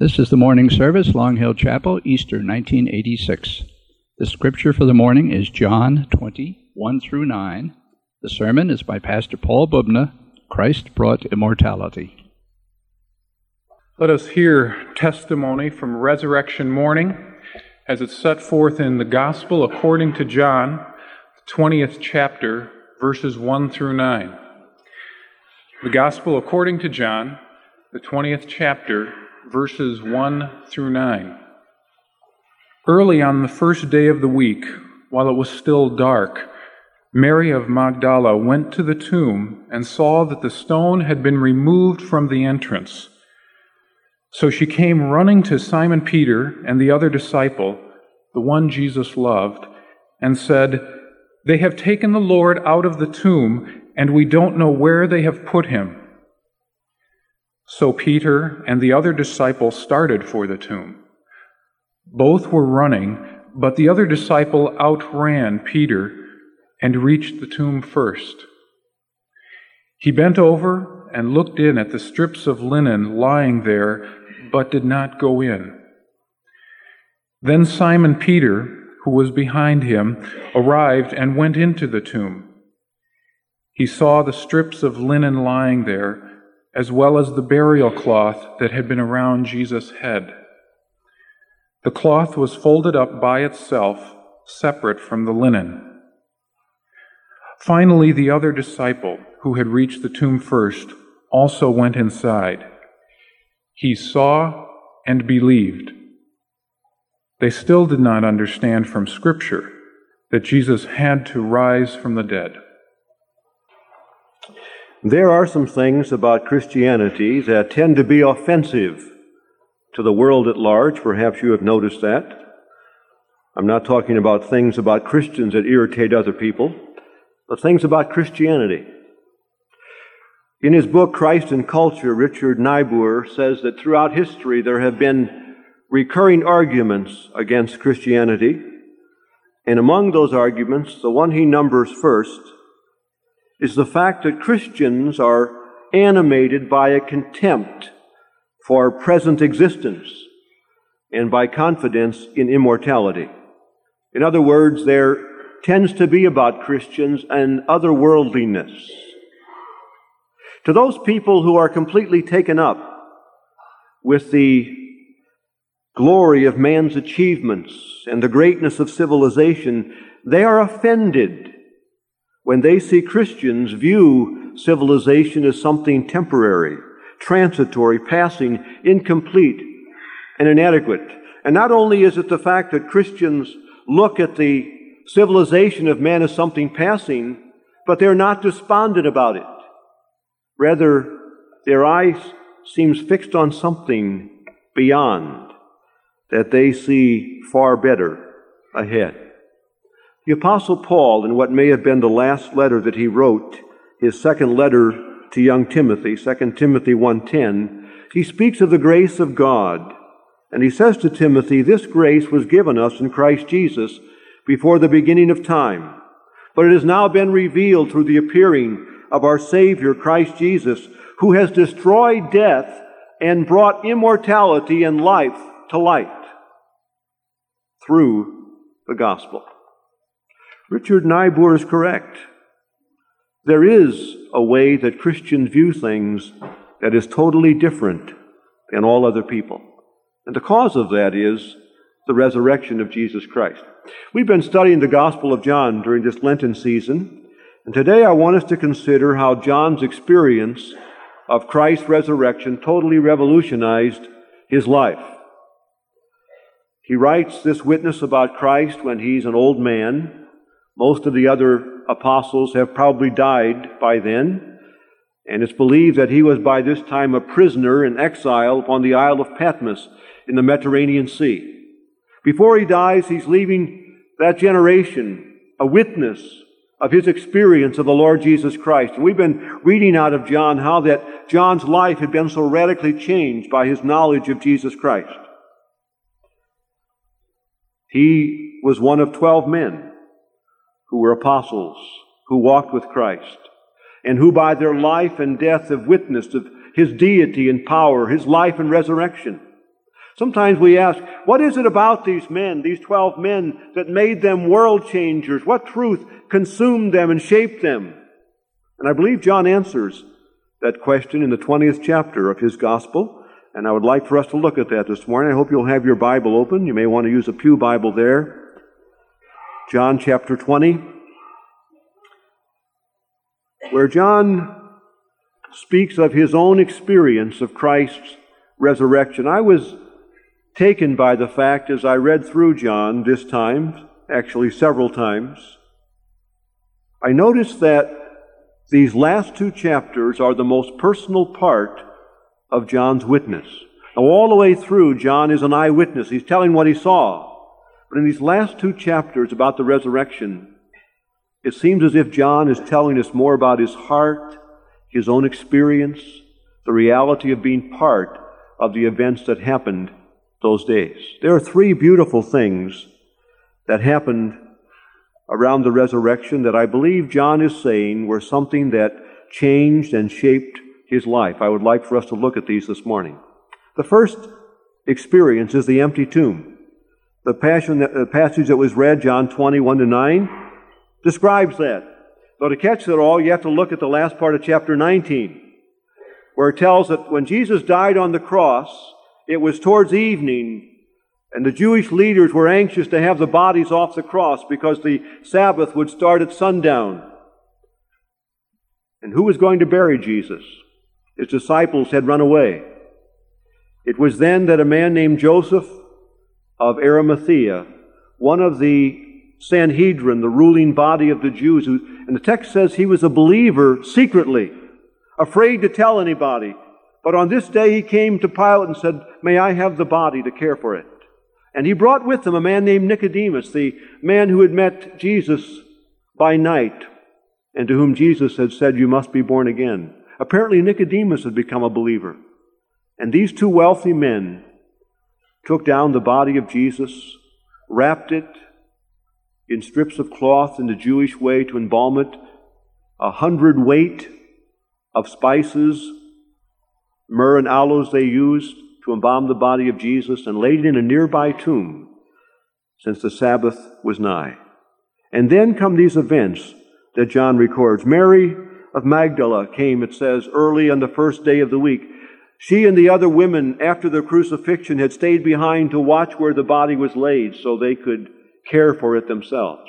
This is the morning service, Long Hill Chapel, Easter 1986. The scripture for the morning is John 20, 1 through 9. The sermon is by Pastor Paul Bubna, Christ Brought Immortality. Let us hear testimony from resurrection morning as it's set forth in the Gospel according to John, the 20th chapter, verses 1 through 9. The Gospel according to John, the 20th chapter, verses 1 through 9. Early on the first day of the week, while it was still dark, Mary of Magdala went to the tomb and saw that the stone had been removed from the entrance. So she came running to Simon Peter and the other disciple, the one Jesus loved, and said, They have taken the Lord out of the tomb, and we don't know where they have put him. So Peter and the other disciple started for the tomb. Both were running, but the other disciple outran Peter and reached the tomb first. He bent over and looked in at the strips of linen lying there, but did not go in. Then Simon Peter, who was behind him, arrived and went into the tomb. He saw the strips of linen lying there as well as the burial cloth that had been around Jesus' head. The cloth was folded up by itself, separate from the linen. Finally, the other disciple, who had reached the tomb first, also went inside. He saw and believed. They still did not understand from Scripture that Jesus had to rise from the dead. There are some things about Christianity that tend to be offensive to the world at large. Perhaps you have noticed that. I'm not talking about things about Christians that irritate other people, but things about Christianity. In his book, Christ and Culture, Richard Niebuhr says that throughout history there have been recurring arguments against Christianity. And among those arguments, the one he numbers first is the fact that Christians are animated by a contempt for present existence and by confidence in immortality. In other words, there tends to be about Christians an otherworldliness. To those people who are completely taken up with the glory of man's achievements and the greatness of civilization, they are offended when they see Christians view civilization as something temporary, transitory, passing, incomplete, and inadequate. And not only is it the fact that Christians look at the civilization of man as something passing, but they're not despondent about it. Rather, their eyes seems fixed on something beyond that they see far better ahead. The Apostle Paul, in what may have been the last letter that he wrote, his second letter to young Timothy, 2 Timothy 1:10, he speaks of the grace of God. And he says to Timothy, This grace was given us in Christ Jesus before the beginning of time, but it has now been revealed through the appearing of our Savior, Christ Jesus, who has destroyed death and brought immortality and life to light through the gospel. Richard Niebuhr is correct. There is a way that Christians view things that is totally different than all other people. And the cause of that is the resurrection of Jesus Christ. We've been studying the Gospel of John during this Lenten season, and today I want us to consider how John's experience of Christ's resurrection totally revolutionized his life. He writes this witness about Christ when he's an old man, most of the other apostles have probably died by then, and it's believed that he was by this time a prisoner in exile upon the Isle of Patmos in the Mediterranean Sea. Before he dies, he's leaving that generation a witness of his experience of the Lord Jesus Christ. And we've been reading out of John how that John's life had been so radically changed by his knowledge of Jesus Christ. He was one of twelve men who were apostles, who walked with Christ, and who by their life and death have witnessed of his deity and power, his life and resurrection. Sometimes we ask, what is it about these men, these 12 men, that made them world changers? What truth consumed them and shaped them? And I believe John answers that question in the 20th chapter of his gospel. And I would like for us to look at that this morning. I hope you'll have your Bible open. You may want to use a Pew Bible there. John chapter 20, where John speaks of his own experience of Christ's resurrection. I was taken by the fact as I read through John this time, actually several times, I noticed that these last two chapters are the most personal part of John's witness. Now, all the way through, John is an eyewitness. He's telling what he saw. But in these last two chapters about the resurrection, it seems as if John is telling us more about his heart, his own experience, the reality of being part of the events that happened those days. There are three beautiful things that happened around the resurrection that I believe John is saying were something that changed and shaped his life. I would like for us to look at these this morning. The first experience is the empty tomb. The, passage that was read, John 21 to 9, describes that. But to catch it all, you have to look at the last part of chapter 19, where it tells that when Jesus died on the cross, it was towards evening and the Jewish leaders were anxious to have the bodies off the cross because the Sabbath would start at sundown. And who was going to bury Jesus? His disciples had run away. It was then that a man named Joseph of Arimathea, one of the Sanhedrin, the ruling body of the Jews, who, and the text says he was a believer secretly, afraid to tell anybody. But on this day he came to Pilate and said, May I have the body to care for it? And he brought with him a man named Nicodemus, the man who had met Jesus by night, and to whom Jesus had said, You must be born again. Apparently, Nicodemus had become a believer. And these two wealthy men took down the body of Jesus, wrapped it in strips of cloth in the Jewish way to embalm it, a hundred weight of spices, myrrh and aloes they used, to embalm the body of Jesus and laid it in a nearby tomb, since the Sabbath was nigh. And then come these events that John records. Mary of Magdala came, it says, early on the first day of the week. She and the other women, after the crucifixion, had stayed behind to watch where the body was laid so they could care for it themselves.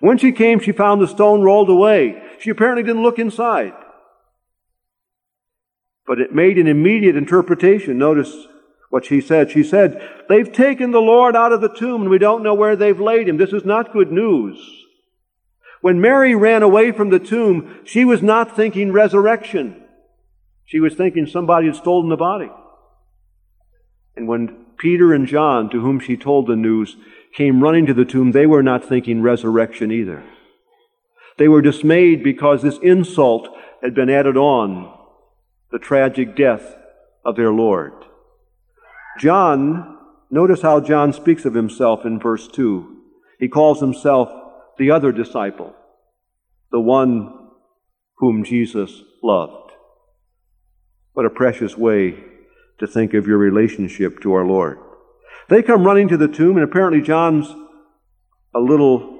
When she came, she found the stone rolled away. She apparently didn't look inside but it made an immediate interpretation. Notice what she said. She said, They've taken the Lord out of the tomb and we don't know where they've laid him. This is not good news. When Mary ran away from the tomb, she was not thinking resurrection. She was thinking somebody had stolen the body. And when Peter and John, to whom she told the news, came running to the tomb, they were not thinking resurrection either. They were dismayed because this insult had been added on the tragic death of their Lord. John, notice how John speaks of himself in verse 2. He calls himself the other disciple, the one whom Jesus loved. What a precious way to think of your relationship to our Lord. They come running to the tomb, and apparently John's a little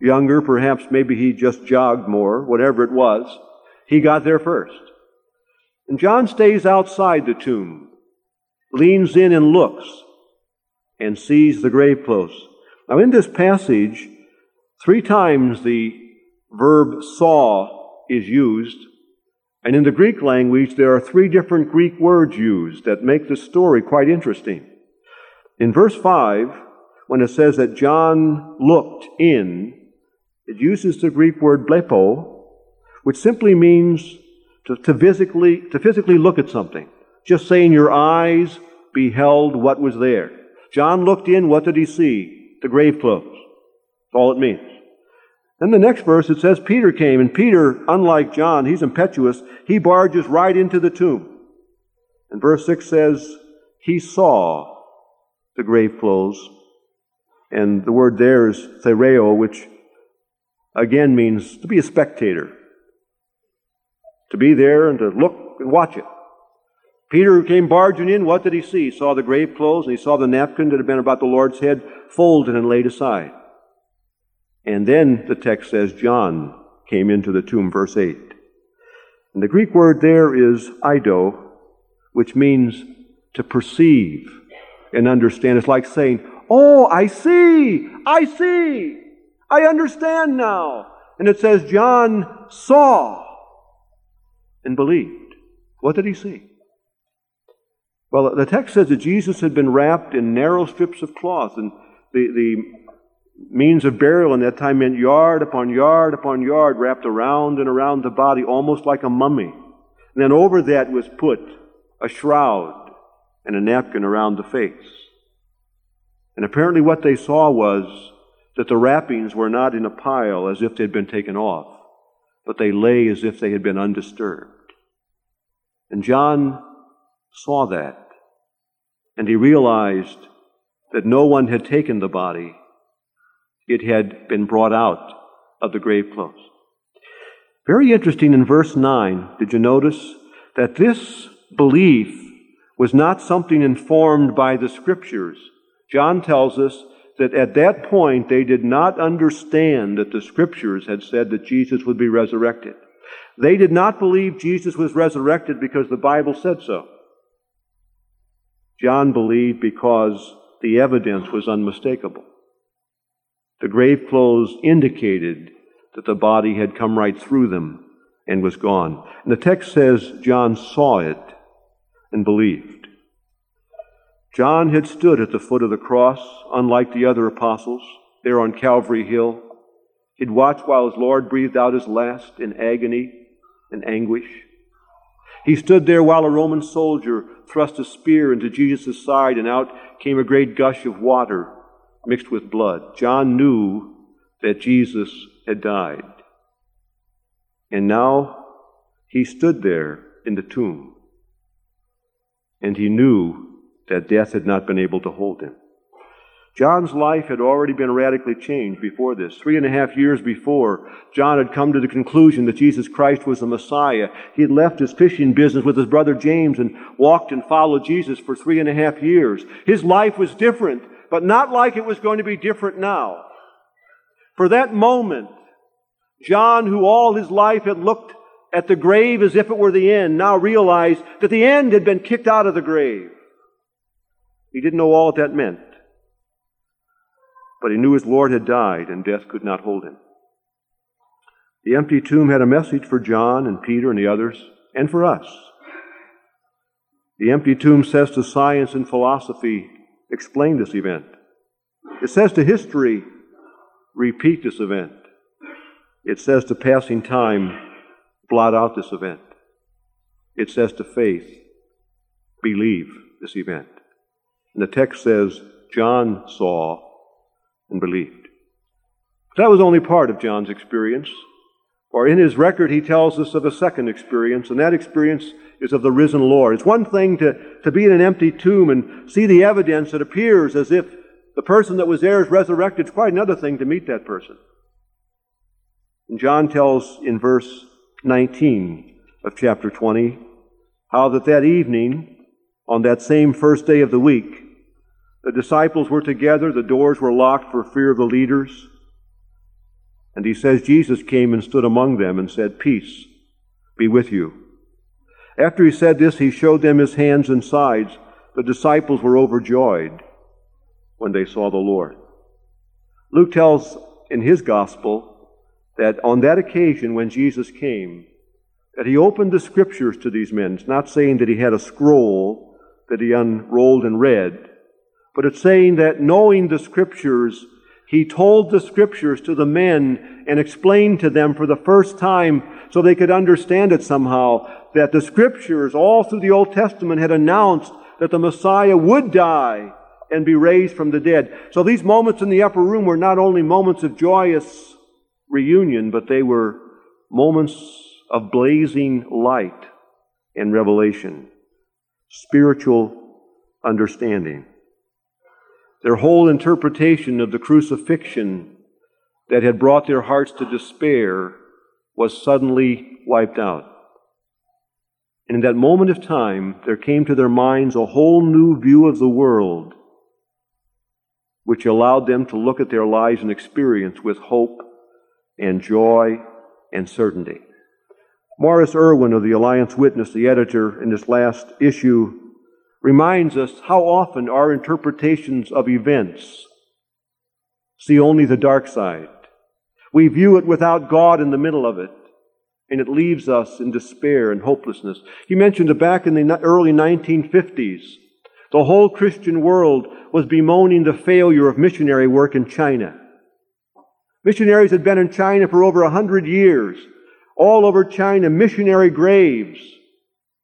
younger, perhaps maybe he just jogged more, whatever it was. He got there first. And John stays outside the tomb, leans in and looks, and sees the grave clothes. Now, in this passage, three times the verb saw is used, and in the Greek language, there are three different Greek words used that make the story quite interesting. In verse 5, when it says that John looked in, it uses the Greek word blepo, which simply means to, to, physically, to physically look at something. Just saying your eyes beheld what was there. John looked in, what did he see? The grave clothes. That's all it means. Then the next verse it says Peter came, and Peter, unlike John, he's impetuous, he barges right into the tomb. And verse 6 says, he saw the grave clothes. And the word there is theoreo, which again means to be a spectator to be there and to look and watch it. Peter who came barging in. What did he see? He saw the grave clothes and he saw the napkin that had been about the Lord's head folded and laid aside. And then the text says John came into the tomb, verse 8. And the Greek word there is eido, which means to perceive and understand. It's like saying, Oh, I see, I see, I understand now. And it says John saw and believed. What did he see? Well, the text says that Jesus had been wrapped in narrow strips of cloth, and the, the means of burial in that time meant yard upon yard upon yard wrapped around and around the body, almost like a mummy. And then over that was put a shroud and a napkin around the face. And apparently, what they saw was that the wrappings were not in a pile as if they'd been taken off, but they lay as if they had been undisturbed. And John saw that, and he realized that no one had taken the body, it had been brought out of the grave clothes. Very interesting in verse 9, did you notice that this belief was not something informed by the scriptures? John tells us that at that point they did not understand that the scriptures had said that Jesus would be resurrected. They did not believe Jesus was resurrected because the Bible said so. John believed because the evidence was unmistakable. The grave clothes indicated that the body had come right through them and was gone. And the text says John saw it and believed. John had stood at the foot of the cross, unlike the other apostles, there on Calvary Hill. He'd watched while his Lord breathed out his last in agony and anguish. He stood there while a Roman soldier thrust a spear into Jesus' side, and out came a great gush of water mixed with blood. John knew that Jesus had died. And now he stood there in the tomb, and he knew that death had not been able to hold him. John's life had already been radically changed before this. Three and a half years before, John had come to the conclusion that Jesus Christ was the Messiah. He had left his fishing business with his brother James and walked and followed Jesus for three and a half years. His life was different, but not like it was going to be different now. For that moment, John, who all his life had looked at the grave as if it were the end, now realized that the end had been kicked out of the grave. He didn't know all that meant. But he knew his Lord had died and death could not hold him. The empty tomb had a message for John and Peter and the others, and for us. The empty tomb says to science and philosophy, explain this event. It says to history, repeat this event. It says to passing time, blot out this event. It says to faith, believe this event. And the text says, John saw and believed. That was only part of John's experience. For in his record, he tells us of a second experience, and that experience is of the risen Lord. It's one thing to, to be in an empty tomb and see the evidence that appears as if the person that was there is resurrected. It's quite another thing to meet that person. And John tells in verse 19 of chapter 20 how that that evening, on that same first day of the week, the disciples were together, the doors were locked for fear of the leaders. And he says, Jesus came and stood among them and said, Peace be with you. After he said this, he showed them his hands and sides. The disciples were overjoyed when they saw the Lord. Luke tells in his gospel that on that occasion when Jesus came, that he opened the scriptures to these men. It's not saying that he had a scroll that he unrolled and read, but it's saying that knowing the scriptures, he told the scriptures to the men and explained to them for the first time so they could understand it somehow that the scriptures all through the Old Testament had announced that the Messiah would die and be raised from the dead. So these moments in the upper room were not only moments of joyous reunion, but they were moments of blazing light and revelation, spiritual understanding. Their whole interpretation of the crucifixion that had brought their hearts to despair was suddenly wiped out. And in that moment of time, there came to their minds a whole new view of the world, which allowed them to look at their lives and experience with hope and joy and certainty. Maurice Irvin of the Alliance Witness, the editor in this last issue, reminds us how often our interpretations of events see only the dark side. We view it without God in the middle of it, and it leaves us in despair and hopelessness. He mentioned that back in the early 1950s, the whole Christian world was bemoaning the failure of missionary work in China. Missionaries had been in China for over a hundred years, all over China, missionary graves.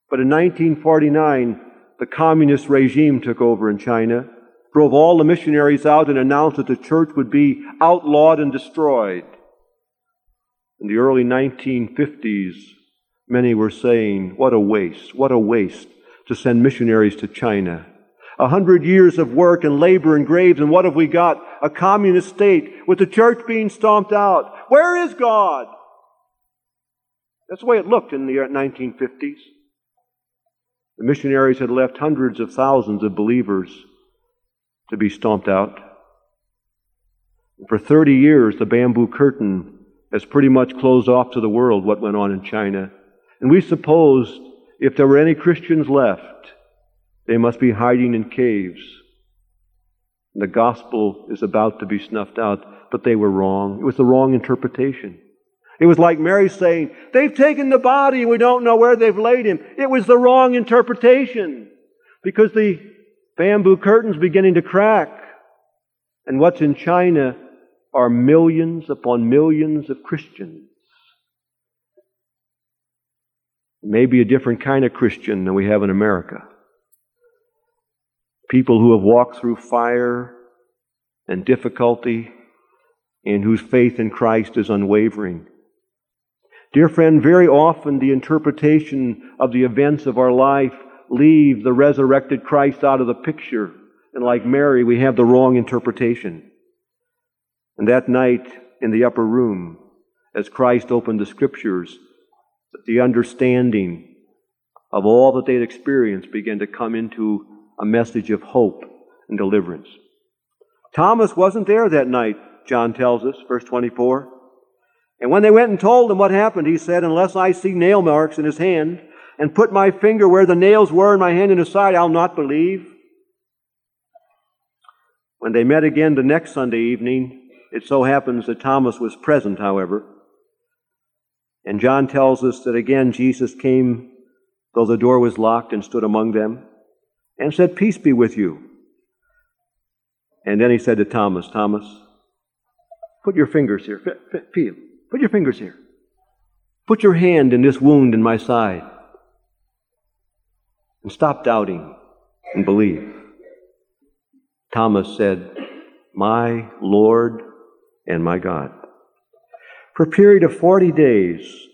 But in 1949, the communist regime took over in China, drove all the missionaries out, and announced that the church would be outlawed and destroyed. In the early 1950s, many were saying, What a waste, what a waste to send missionaries to China. A hundred years of work and labor and graves, and what have we got? A communist state with the church being stomped out. Where is God? That's the way it looked in the 1950s. The missionaries had left hundreds of thousands of believers to be stomped out. For 30 years, the bamboo curtain has pretty much closed off to the world what went on in China. And we supposed if there were any Christians left, they must be hiding in caves. The gospel is about to be snuffed out, but they were wrong. It was the wrong interpretation. It was like Mary saying, They've taken the body and we don't know where they've laid him. It was the wrong interpretation because the bamboo curtain's beginning to crack. And what's in China are millions upon millions of Christians. Maybe a different kind of Christian than we have in America. People who have walked through fire and difficulty and whose faith in Christ is unwavering. Dear friend, very often the interpretation of the events of our life leave the resurrected Christ out of the picture. And like Mary, we have the wrong interpretation. And that night in the upper room, as Christ opened the scriptures, the understanding of all that they had experienced began to come into a message of hope and deliverance. Thomas wasn't there that night, John tells us, verse 24. And when they went and told him what happened, he said, Unless I see nail marks in his hand, and put my finger where the nails were in my hand in his side, I'll not believe. When they met again the next Sunday evening, it so happens that Thomas was present, however. And John tells us that again Jesus came, though the door was locked, and stood among them, and said, Peace be with you. And then he said to Thomas, Thomas, put your fingers here, feel. Put your fingers here. Put your hand in this wound in my side. And stop doubting and believe. Thomas said, My Lord and my God. For a period of 40 days,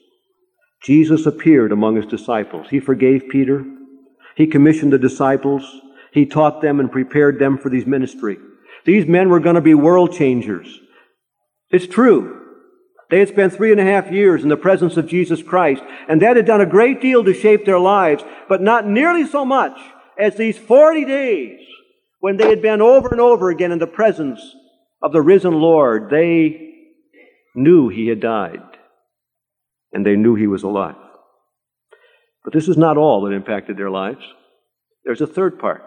Jesus appeared among his disciples. He forgave Peter. He commissioned the disciples. He taught them and prepared them for these ministry. These men were going to be world changers. It's true. They had spent three and a half years in the presence of Jesus Christ, and that had done a great deal to shape their lives, but not nearly so much as these 40 days when they had been over and over again in the presence of the risen Lord. They knew he had died, and they knew he was alive. But this is not all that impacted their lives. There's a third part.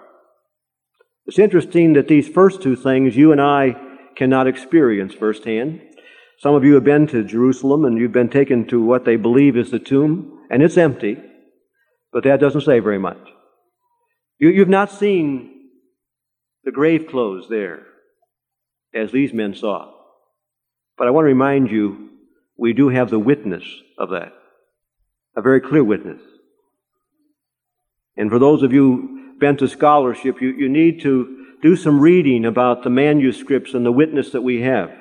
It's interesting that these first two things you and I cannot experience firsthand. Some of you have been to Jerusalem and you've been taken to what they believe is the tomb, and it's empty, but that doesn't say very much. You, have not seen the grave clothes there as these men saw. But I want to remind you, we do have the witness of that, a very clear witness. And for those of you bent to scholarship, you, you need to do some reading about the manuscripts and the witness that we have.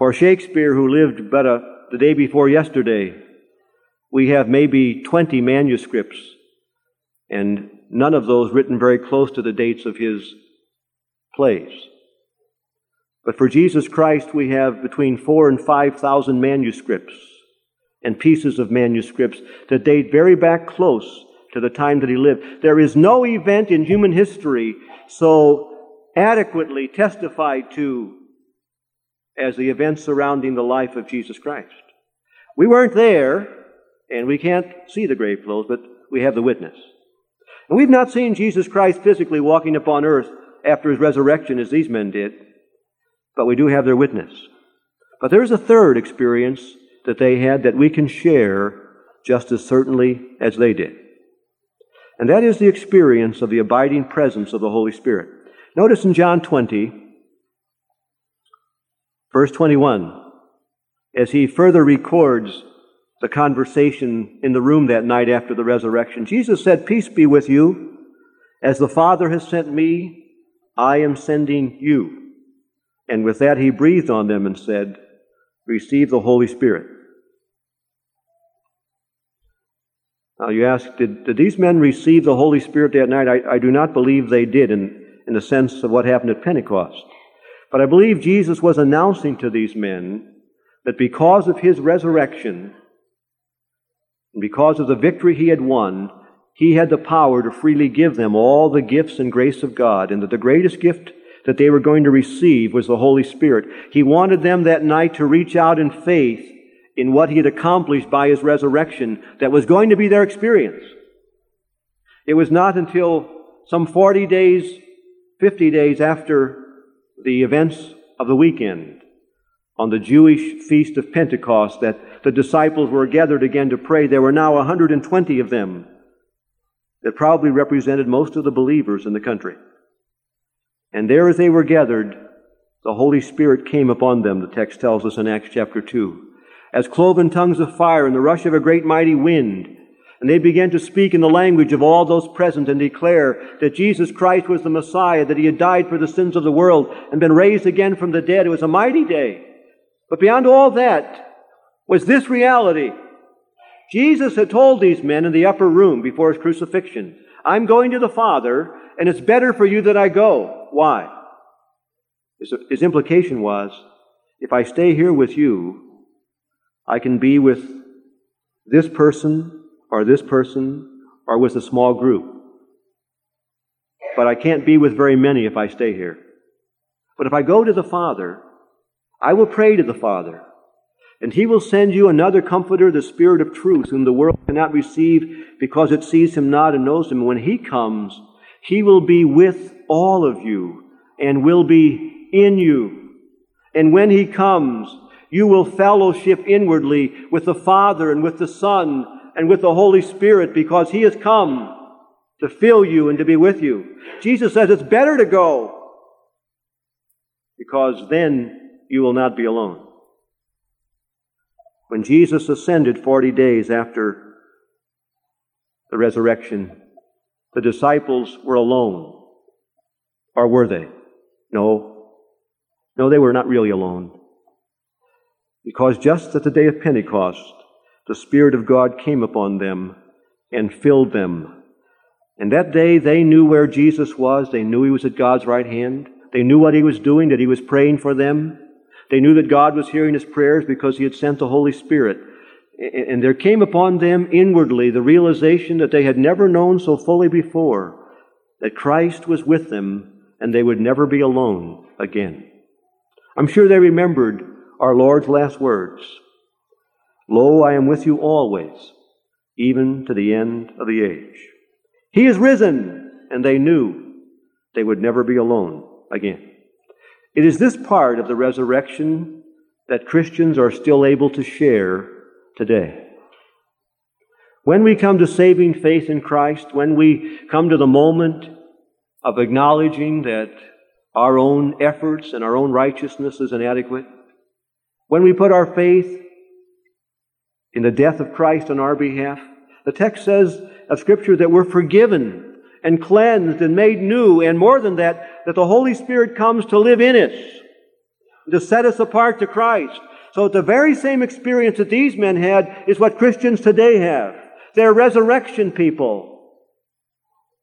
For Shakespeare, who lived but a, the day before yesterday, we have maybe 20 manuscripts, and none of those written very close to the dates of his plays. But for Jesus Christ, we have between four and 5,000 manuscripts, and pieces of manuscripts that date very back close to the time that he lived. There is no event in human history so adequately testified to as the events surrounding the life of Jesus Christ. We weren't there, and we can't see the grave clothes, but we have the witness. And we've not seen Jesus Christ physically walking upon earth after his resurrection as these men did, but we do have their witness. But there's a third experience that they had that we can share just as certainly as they did. And that is the experience of the abiding presence of the Holy Spirit. Notice in John 20, verse 21, as he further records the conversation in the room that night after the resurrection, Jesus said, Peace be with you. As the Father has sent me, I am sending you. And with that, he breathed on them and said, Receive the Holy Spirit. Now, you ask, did, did these men receive the Holy Spirit that night? I, I do not believe they did in, in the sense of what happened at Pentecost. But I believe Jesus was announcing to these men that because of his resurrection, and because of the victory he had won, he had the power to freely give them all the gifts and grace of God, and that the greatest gift that they were going to receive was the Holy Spirit. He wanted them that night to reach out in faith in what he had accomplished by his resurrection that was going to be their experience. It was not until some 40 days, 50 days after the events of the weekend on the Jewish feast of Pentecost that the disciples were gathered again to pray. There were now 120 of them that probably represented most of the believers in the country. And there, as they were gathered, the Holy Spirit came upon them, the text tells us in Acts chapter 2 as cloven tongues of fire in the rush of a great mighty wind. And they began to speak in the language of all those present and declare that Jesus Christ was the Messiah, that he had died for the sins of the world and been raised again from the dead. It was a mighty day. But beyond all that was this reality. Jesus had told these men in the upper room before his crucifixion, I'm going to the Father, and it's better for you that I go. Why? His, his implication was, if I stay here with you, I can be with this person or this person or with a small group. But I can't be with very many if I stay here. But if I go to the Father, I will pray to the Father, and He will send you another Comforter, the Spirit of truth, whom the world cannot receive because it sees Him not and knows Him. When He comes, He will be with all of you and will be in you. And when He comes, you will fellowship inwardly with the Father and with the Son and with the Holy Spirit because He has come to fill you and to be with you. Jesus says it's better to go because then you will not be alone. When Jesus ascended 40 days after the resurrection, the disciples were alone. Or were they? No. No, they were not really alone. Because just at the day of Pentecost, the Spirit of God came upon them and filled them. And that day they knew where Jesus was. They knew he was at God's right hand. They knew what he was doing, that he was praying for them. They knew that God was hearing his prayers because he had sent the Holy Spirit. And there came upon them inwardly the realization that they had never known so fully before that Christ was with them and they would never be alone again. I'm sure they remembered our Lord's last words Lo, I am with you always, even to the end of the age. He is risen, and they knew they would never be alone again. It is this part of the resurrection that Christians are still able to share today. When we come to saving faith in Christ, when we come to the moment of acknowledging that our own efforts and our own righteousness is inadequate, when we put our faith in the death of Christ on our behalf, the text says of Scripture that we're forgiven and cleansed and made new, and more than that, that the Holy Spirit comes to live in us, to set us apart to Christ. So the very same experience that these men had is what Christians today have. They're resurrection people.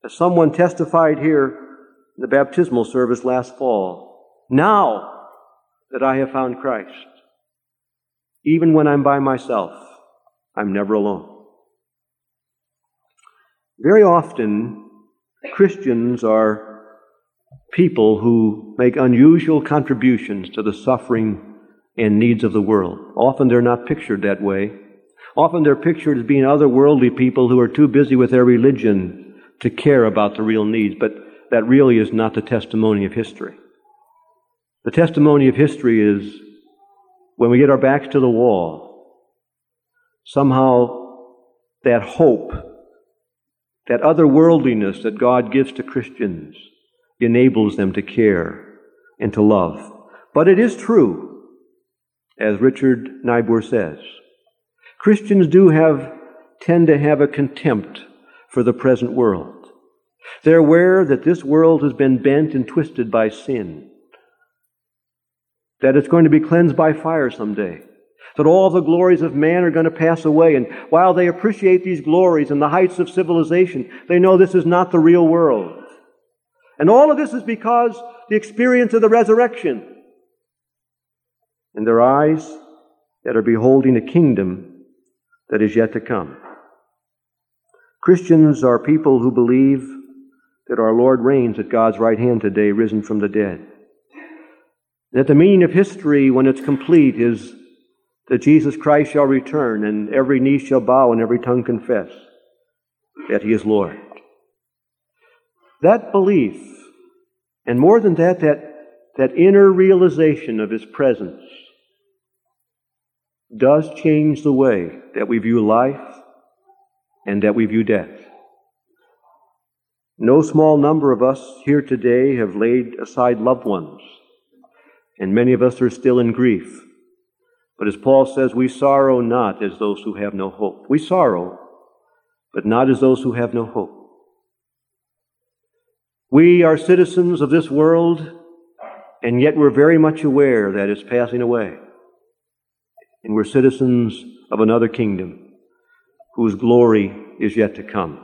As someone testified here in the baptismal service last fall, now that I have found Christ, even when I'm by myself, I'm never alone. Very often, Christians are people who make unusual contributions to the suffering and needs of the world. Often they're not pictured that way. Often they're pictured as being otherworldly people who are too busy with their religion to care about the real needs, but that really is not the testimony of history. The testimony of history is when we get our backs to the wall, somehow that hope, that otherworldliness that God gives to Christians enables them to care and to love. But it is true, as Richard Niebuhr says, Christians do have, tend to have a contempt for the present world. They're aware that this world has been bent and twisted by sin, that it's going to be cleansed by fire someday, that all the glories of man are going to pass away. And while they appreciate these glories and the heights of civilization, they know this is not the real world. And all of this is because the experience of the resurrection. And their eyes that are beholding a kingdom that is yet to come. Christians are people who believe that our Lord reigns at God's right hand today, risen from the dead. That the meaning of history, when it's complete, is that Jesus Christ shall return and every knee shall bow and every tongue confess that he is Lord. That belief, and more than that, that, that inner realization of his presence, does change the way that we view life and that we view death. No small number of us here today have laid aside loved ones, and many of us are still in grief. But as Paul says, we sorrow not as those who have no hope. We sorrow, but not as those who have no hope. We are citizens of this world, and yet we're very much aware that it's passing away. And we're citizens of another kingdom whose glory is yet to come.